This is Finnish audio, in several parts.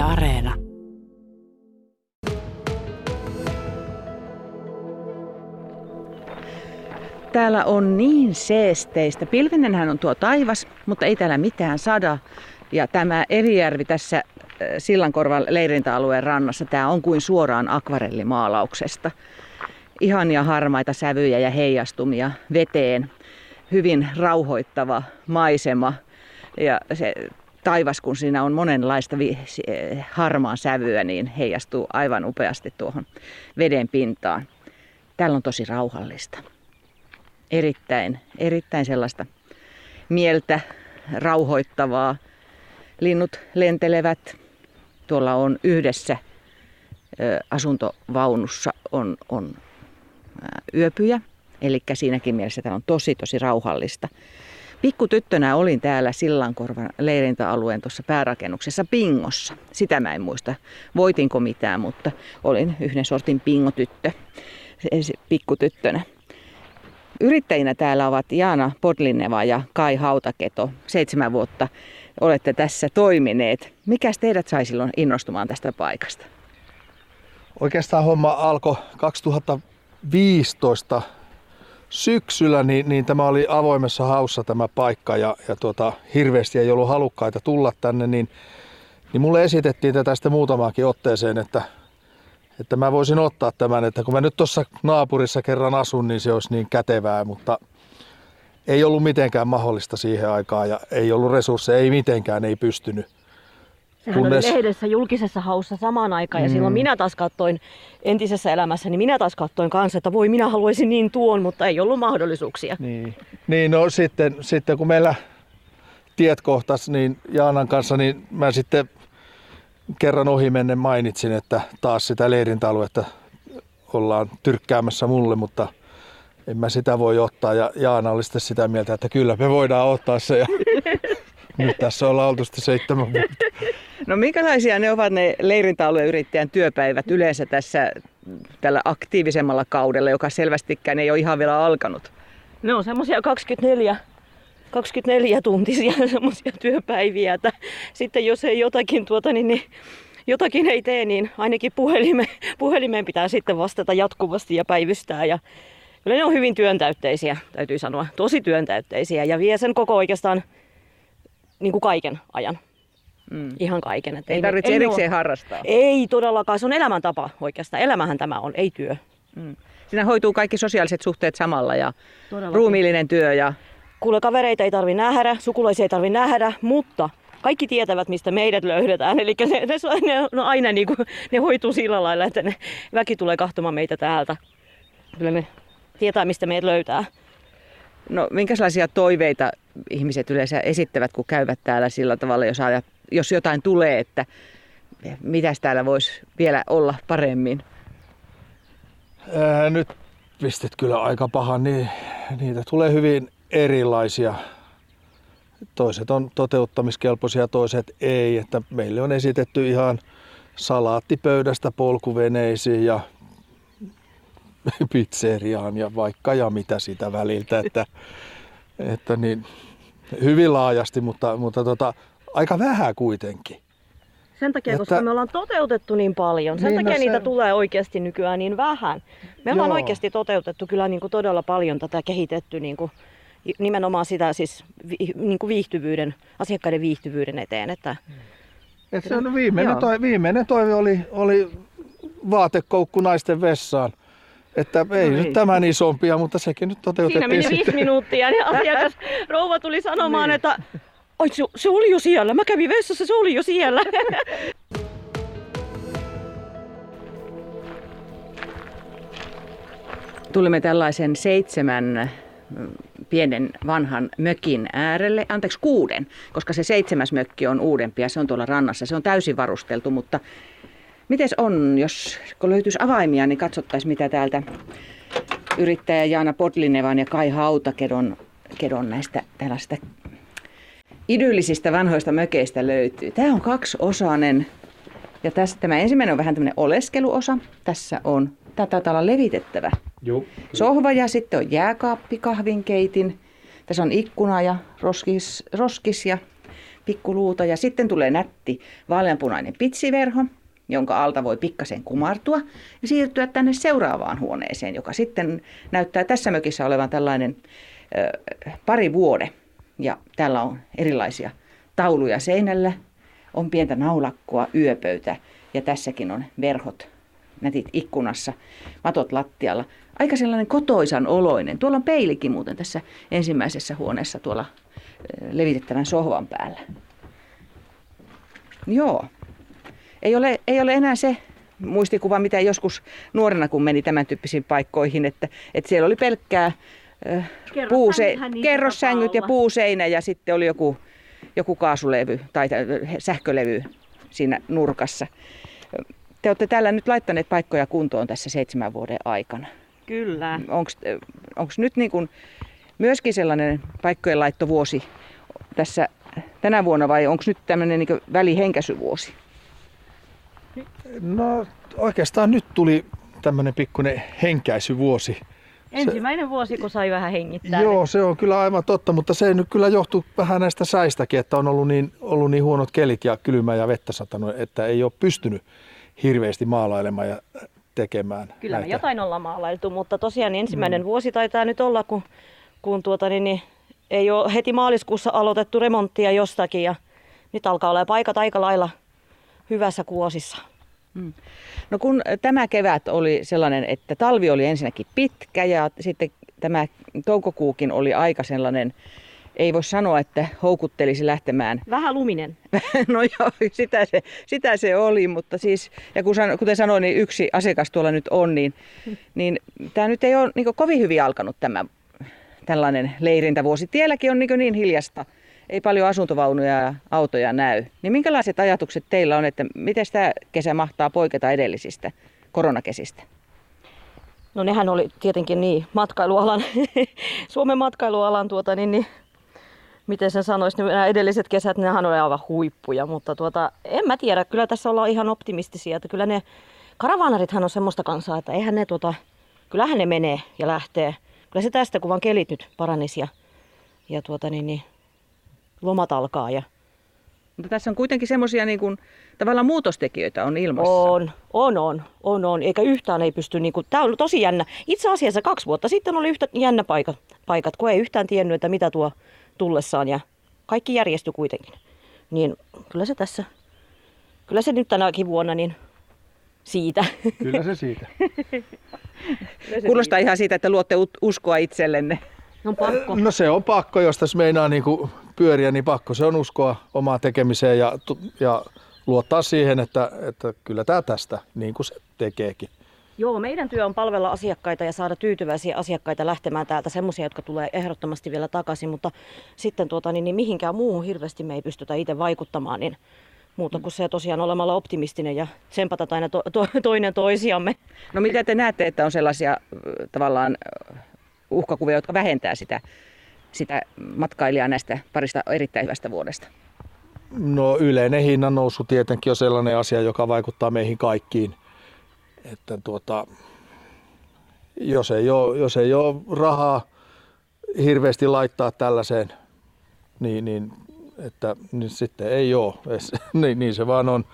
Areena. Täällä on niin seesteistä. Pilvinenhän on tuo taivas, mutta ei täällä mitään sada. Ja tämä Elijärvi tässä äh, Sillankorvan leirintäalueen rannassa, tämä on kuin suoraan akvarellimaalauksesta. Ihania harmaita sävyjä ja heijastumia veteen. Hyvin rauhoittava maisema. Ja se taivas, kun siinä on monenlaista vi- eh, harmaan sävyä, niin heijastuu aivan upeasti tuohon veden pintaan. Täällä on tosi rauhallista. Erittäin, erittäin sellaista mieltä rauhoittavaa. Linnut lentelevät. Tuolla on yhdessä asuntovaunussa on, on yöpyjä. Eli siinäkin mielessä täällä on tosi, tosi rauhallista. Pikkutyttönä olin täällä Sillankorvan leirintäalueen tuossa päärakennuksessa Pingossa. Sitä mä en muista, voitinko mitään, mutta olin yhden sortin pingotyttö pikkutyttönä. Yrittäjinä täällä ovat Jaana Podlinneva ja Kai Hautaketo. Seitsemän vuotta olette tässä toimineet. Mikäs teidät sai silloin innostumaan tästä paikasta? Oikeastaan homma alkoi 2015 syksyllä, niin, niin tämä oli avoimessa haussa tämä paikka ja, ja tuota, hirveästi ei ollut halukkaita tulla tänne, niin, niin mulle esitettiin tätä sitten muutamaakin otteeseen, että, että mä voisin ottaa tämän, että kun mä nyt tuossa naapurissa kerran asun, niin se olisi niin kätevää, mutta ei ollut mitenkään mahdollista siihen aikaan ja ei ollut resursseja, ei mitenkään, ei pystynyt. Sehän Kunnes- oli lehdessä julkisessa haussa samaan aikaan ja Mm. silloin minä taas katsoin entisessä elämässäni, minä taas katsoin kanssa, että voi minä haluaisin niin tuon, mutta ei ollut mahdollisuuksia. Niin, niin no sitten, sitten kun meillä tiet kohtas niin Jaanan kanssa, niin mä sitten kerran ohimennen mainitsin, että taas sitä leirintäaluetta ollaan tyrkkäämässä mulle, mutta en mä sitä voi ottaa. Ja Jaana oli sitten sitä mieltä, että kyllä me voidaan ottaa se. Ja nyt tässä ollaan oltu sitten seitsemän vuotta. No minkälaisia ne ovat ne leirintäalueen yrittäjän työpäivät yleensä tässä tällä aktiivisemmalla kaudella, joka selvästikään ei ole ihan vielä alkanut? Ne on semmoisia 24, 24 tuntisia semmoisia työpäiviä, että sitten jos ei jotakin, tuota, niin, niin jotakin ei tee, niin ainakin puhelime, puhelimeen pitää sitten vastata jatkuvasti ja päivystää. Ja kyllä ne on hyvin työntäytteisiä, täytyy sanoa. Tosi työntäytteisiä ja vie sen koko oikeastaan niin kuin kaiken ajan. Mm. Ihan kaiken. Et Ei tarvitse ne erikseen ole- harrastaa. Ei todellakaan, se on elämäntapa oikeastaan. Elämähän tämä on, ei työ. Mm. Siinä hoituu kaikki sosiaaliset suhteet samalla ja Todellakin. ruumiillinen työ ja Kuule, kavereita ei tarvi nähdä, sukulaisia ei tarvi nähdä, mutta kaikki tietävät, mistä meidät löydetään. Eli ne, ne, ne, no aina niin kuin, ne hoituu sillä lailla, että ne väki tulee kahtomaan meitä täältä. Kyllä ne tietää, mistä meidät löytää. No minkälaisia toiveita ihmiset yleensä esittävät, kun käyvät täällä sillä tavalla, jos, ajat, jos jotain tulee, että mitäs täällä voisi vielä olla paremmin? Ää, nyt pistit kyllä aika pahan, niin niitä tulee hyvin erilaisia. Toiset on toteuttamiskelpoisia, toiset ei. Että meille on esitetty ihan salaattipöydästä polkuveneisiin ja pizzeriaan ja vaikka ja mitä sitä väliltä. Että, että niin, hyvin laajasti, mutta, mutta tota, aika vähän kuitenkin. Sen takia, Että- koska me ollaan toteutettu niin paljon. Sen Niin, takia no se- niitä tulee oikeasti nykyään niin vähän. Me ollaan Joo. oikeasti toteutettu kyllä niin kuin todella paljon tätä kehitetty niin kuin, nimenomaan sitä siis vi, niin kuin viihtyvyyden, asiakkaiden viihtyvyyden eteen. Että Et se on viimeinen, Joo. toive, viimeinen toive oli, oli vaatekoukku naisten vessaan. Että ei No nyt ei. tämän isompia, mutta sekin nyt Siinä toteutettiin meni sitten. viisi minuuttia ja asiakas rouva tuli sanomaan, että Ai, se, se oli jo siellä. Mä kävin vessassa, se oli jo siellä. Tulimme tällaisen seitsemän mm, pienen vanhan mökin äärelle, anteeksi kuuden, koska se seitsemäs mökki on uudempi ja se on tuolla rannassa. Se on täysin varusteltu, mutta mites on, jos kun löytyisi avaimia, niin katsottaisiin mitä täältä yrittäjä Jaana Podlinevan ja Kai Hautakedon kedon näistä tällaista idyllisistä vanhoista mökeistä löytyy. Tämä on kaksiosainen ja tässä, tämä ensimmäinen on vähän tämmöinen oleskeluosa. Tässä on, tämä taitaa olla levitettävä Joo. sohva ja sitten on jääkaappi, kahvinkeitin. Tässä on ikkuna ja roskis, roskis ja pikkuluuta ja sitten tulee nätti vaaleanpunainen pitsiverho, jonka alta voi pikkasen kumartua ja siirtyä tänne seuraavaan huoneeseen, joka sitten näyttää tässä mökissä olevan tällainen ö, pari vuode. Ja täällä on erilaisia tauluja seinällä, on pientä naulakkoa, yöpöytä ja tässäkin on verhot, nätit ikkunassa, matot lattialla. Aika sellainen kotoisan oloinen. Tuolla on peilikin muuten tässä ensimmäisessä huoneessa tuolla levitettävän sohvan päällä. Joo. Ei ole, ei ole enää se muistikuva, mitä joskus nuorena, kun meni tämän tyyppisiin paikkoihin, että, että siellä oli pelkkää puuse, kerrossängyt ja puuseinä ja sitten oli joku, joku kaasulevy tai sähkölevy siinä nurkassa. Te olette täällä nyt laittaneet paikkoja kuntoon tässä seitsemän vuoden aikana. Kyllä. Onko nyt niin kuin myöskin sellainen paikkojen laittovuosi tässä tänä vuonna vai onko nyt tämmöinen niin välihenkäisyvuosi? No oikeastaan nyt tuli tämmöinen pikkuinen henkäisyvuosi. Ensimmäinen se, vuosi, kun sai vähän hengittää. Joo, se on kyllä aivan totta, mutta se nyt kyllä johtuu vähän näistä säistäkin, että on ollut niin, ollut niin huonot kelit ja kylmä ja vettä satanut, että ei ole pystynyt hirveästi maalailemaan ja tekemään. Kyllä näitä. me jotain ollaan maalailtu, mutta tosiaan ensimmäinen mm. vuosi taitaa nyt olla, kun, kun tuota, niin, niin, ei ole heti maaliskuussa aloitettu remonttia jostakin ja nyt alkaa olla paikat aika lailla hyvässä kuosissa. Mm. No kun tämä kevät oli sellainen, että talvi oli ensinnäkin pitkä ja sitten tämä toukokuukin oli aika sellainen, ei voi sanoa, että houkuttelisi lähtemään. Vähän luminen. no joo, sitä se, sitä se oli, mutta siis, ja kuten sanoin, niin yksi asiakas tuolla nyt on, niin, niin tämä nyt ei ole niin kovin hyvin alkanut tämä tällainen leirintävuosi. Tielläkin on niin, niin hiljasta ei paljon asuntovaunuja ja autoja näy. Niin minkälaiset ajatukset teillä on, että miten tämä kesä mahtaa poiketa edellisistä koronakesistä? No nehän oli tietenkin niin, matkailualan, Suomen matkailualan tuota, niin, niin miten sen sanoisi, niin nämä edelliset kesät, nehän oli aivan huippuja, mutta tuota, en mä tiedä, kyllä tässä ollaan ihan optimistisia, että kyllä ne karavaanarithan on semmoista kansaa, että eihän ne tuota, kyllähän ne menee ja lähtee. Kyllä se tästä, kun vaan kelit nyt paranisi ja, ja tuota, niin, niin, lomat alkaa. Ja... Mutta tässä on kuitenkin semmoisia niin kuin, tavallaan muutostekijöitä on ilmassa. On, on, on, on, on. Eikä yhtään ei pysty, niin kuin, tämä on tosi jännä. Itse asiassa kaksi vuotta sitten oli yhtä jännä paikat, paikat, kun ei yhtään tiennyt, että mitä tuo tullessaan ja kaikki järjestyi kuitenkin. Niin kyllä se tässä, kyllä se nyt tänäkin vuonna, niin siitä. Kyllä se siitä. Kuulostaa ihan siitä, että luotte uskoa itsellenne. No, pakko. no se on pakko, jos tässä meinaa niin kuin pyöriä, niin pakko se on uskoa omaa tekemiseen ja, ja luottaa siihen, että, että kyllä tämä tästä niin kuin se tekeekin. Joo, meidän työ on palvella asiakkaita ja saada tyytyväisiä asiakkaita lähtemään täältä, semmoisia, jotka tulee ehdottomasti vielä takaisin, mutta sitten tuota, niin, niin mihinkään muuhun hirveästi me ei pystytä itse vaikuttamaan, niin muuta kuin se tosiaan olemalla optimistinen ja tsempata aina to, to, toinen toisiamme. No mitä te näette, että on sellaisia tavallaan uhkakuvia, jotka vähentää sitä sitä matkailijaa näistä parista erittäin hyvästä vuodesta? No yleinen hinnan nousu tietenkin on sellainen asia, joka vaikuttaa meihin kaikkiin. Että tuota, jos, ei ole, jos ei ole rahaa hirveästi laittaa tällaiseen, niin, niin, että, niin sitten ei ole. niin, niin se vaan on.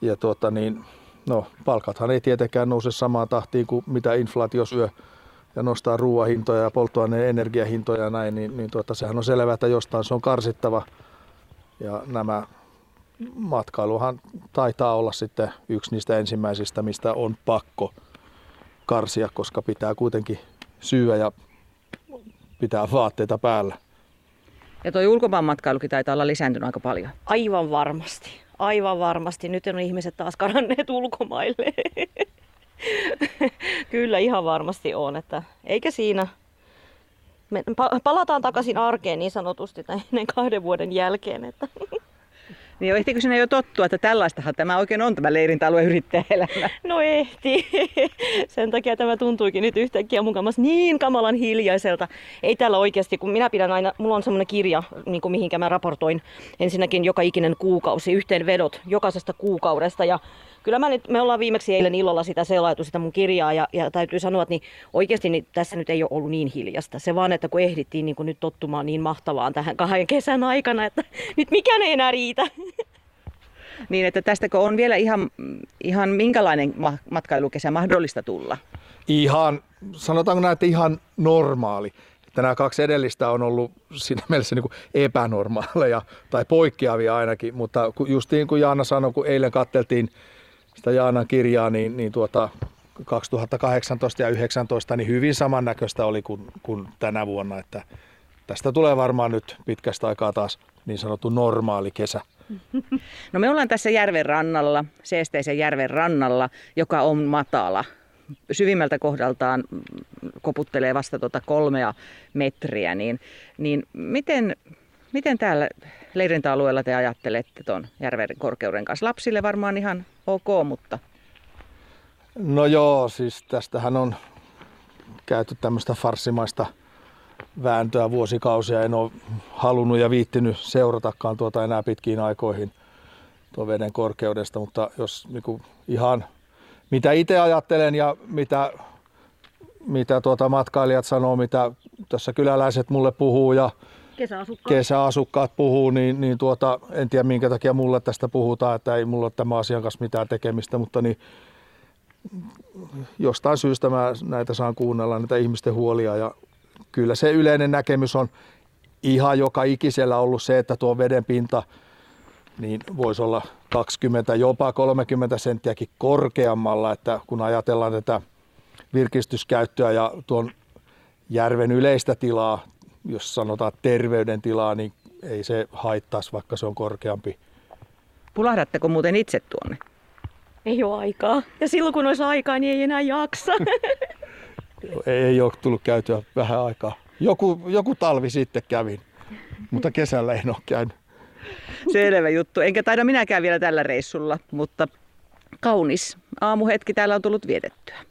Ja tuota, niin, no, palkathan ei tietenkään nouse samaan tahtiin kuin mitä inflaatio syö ja nostaa ruoahintoja ja polttoaineen energiahintoja ja näin, niin, niin tuota, sehän on selvää, että jostain se on karsittava. Ja nämä matkailuhan taitaa olla sitten yksi niistä ensimmäisistä, mistä on pakko karsia, koska pitää kuitenkin syyä ja pitää vaatteita päällä. Ja tuo ulkomaanmatkailukin taitaa olla lisääntynyt aika paljon. Aivan varmasti. Aivan varmasti. Nyt on ihmiset taas karanneet ulkomaille. Kyllä ihan varmasti on, että eikä siinä. Me palataan takaisin arkeen niin sanotusti näiden kahden vuoden jälkeen. Että. Niin ehtikö sinne jo tottua, että tällaistahan tämä oikein on tämä leirintäalue yrittäjäelämä? No ehti. Sen takia tämä tuntuikin nyt yhtäkkiä mukamas niin kamalan hiljaiselta. Ei täällä oikeasti, kun minä pidän aina, mulla on semmoinen kirja, niin kuin mihinkä mä raportoin ensinnäkin joka ikinen kuukausi, yhteenvedot jokaisesta kuukaudesta. Ja kyllä mä nyt, me ollaan viimeksi eilen illalla sitä selaitu, sitä mun kirjaa, ja, ja täytyy sanoa, että niin oikeasti niin tässä nyt ei ole ollut niin hiljasta. Se vaan, että kun ehdittiin niin kuin nyt tottumaan niin mahtavaan tähän kahden kesän aikana, että nyt mikään ei enää riitä. Niin, että tästäkö on vielä ihan, ihan minkälainen matkailukesä mahdollista tulla? Ihan, sanotaanko näin, että ihan normaali. Että nämä kaksi edellistä on ollut siinä mielessä niin kuin epänormaaleja tai poikkeavia ainakin, mutta just niin kuin Jaana sanoi, kun eilen katteltiin sitä Jaanan kirjaa, niin, niin tuota, 2018 ja 2019 niin hyvin samannäköistä oli kuin, kuin tänä vuonna, että tästä tulee varmaan nyt pitkästä aikaa taas niin sanottu normaali kesä. No me ollaan tässä järven rannalla, seesteisen järven rannalla, joka on matala. Syvimmältä kohdaltaan koputtelee vasta tuota kolmea metriä, niin, niin miten, miten täällä leirintäalueella te ajattelette tuon järven korkeuden kanssa? Lapsille varmaan ihan ok, mutta... No joo, siis tästähän on käyty tämmöistä farsimaista vääntöä vuosikausia. En ole halunnut ja viittinyt seuratakaan tuota enää pitkiin aikoihin tuon veden korkeudesta, mutta jos niin kuin ihan mitä itse ajattelen ja mitä, mitä tuota matkailijat sanoo, mitä tässä kyläläiset mulle puhuu ja kesäasukkaat, kesäasukkaat puhuu, niin, niin tuota, en tiedä minkä takia mulle tästä puhutaan, että ei mulla ole tämä asian kanssa mitään tekemistä, mutta niin, jostain syystä mä näitä saan kuunnella, näitä ihmisten huolia ja kyllä se yleinen näkemys on ihan joka ikisellä ollut se, että tuo veden pinta niin voisi olla 20, jopa 30 senttiäkin korkeammalla, että kun ajatellaan tätä virkistyskäyttöä ja tuon järven yleistä tilaa, jos sanotaan terveydentilaa, niin ei se haittaisi, vaikka se on korkeampi. Pulahdatteko muuten itse tuonne? Ei ole aikaa. Ja silloin kun olisi aikaa, niin ei enää jaksa. ei ole tullut käytyä vähän aikaa. Joku, joku talvi sitten kävin, mutta kesällä en ole käynyt. Selvä juttu. Enkä taida minäkään vielä tällä reissulla, mutta kaunis aamuhetki täällä on tullut vietettyä.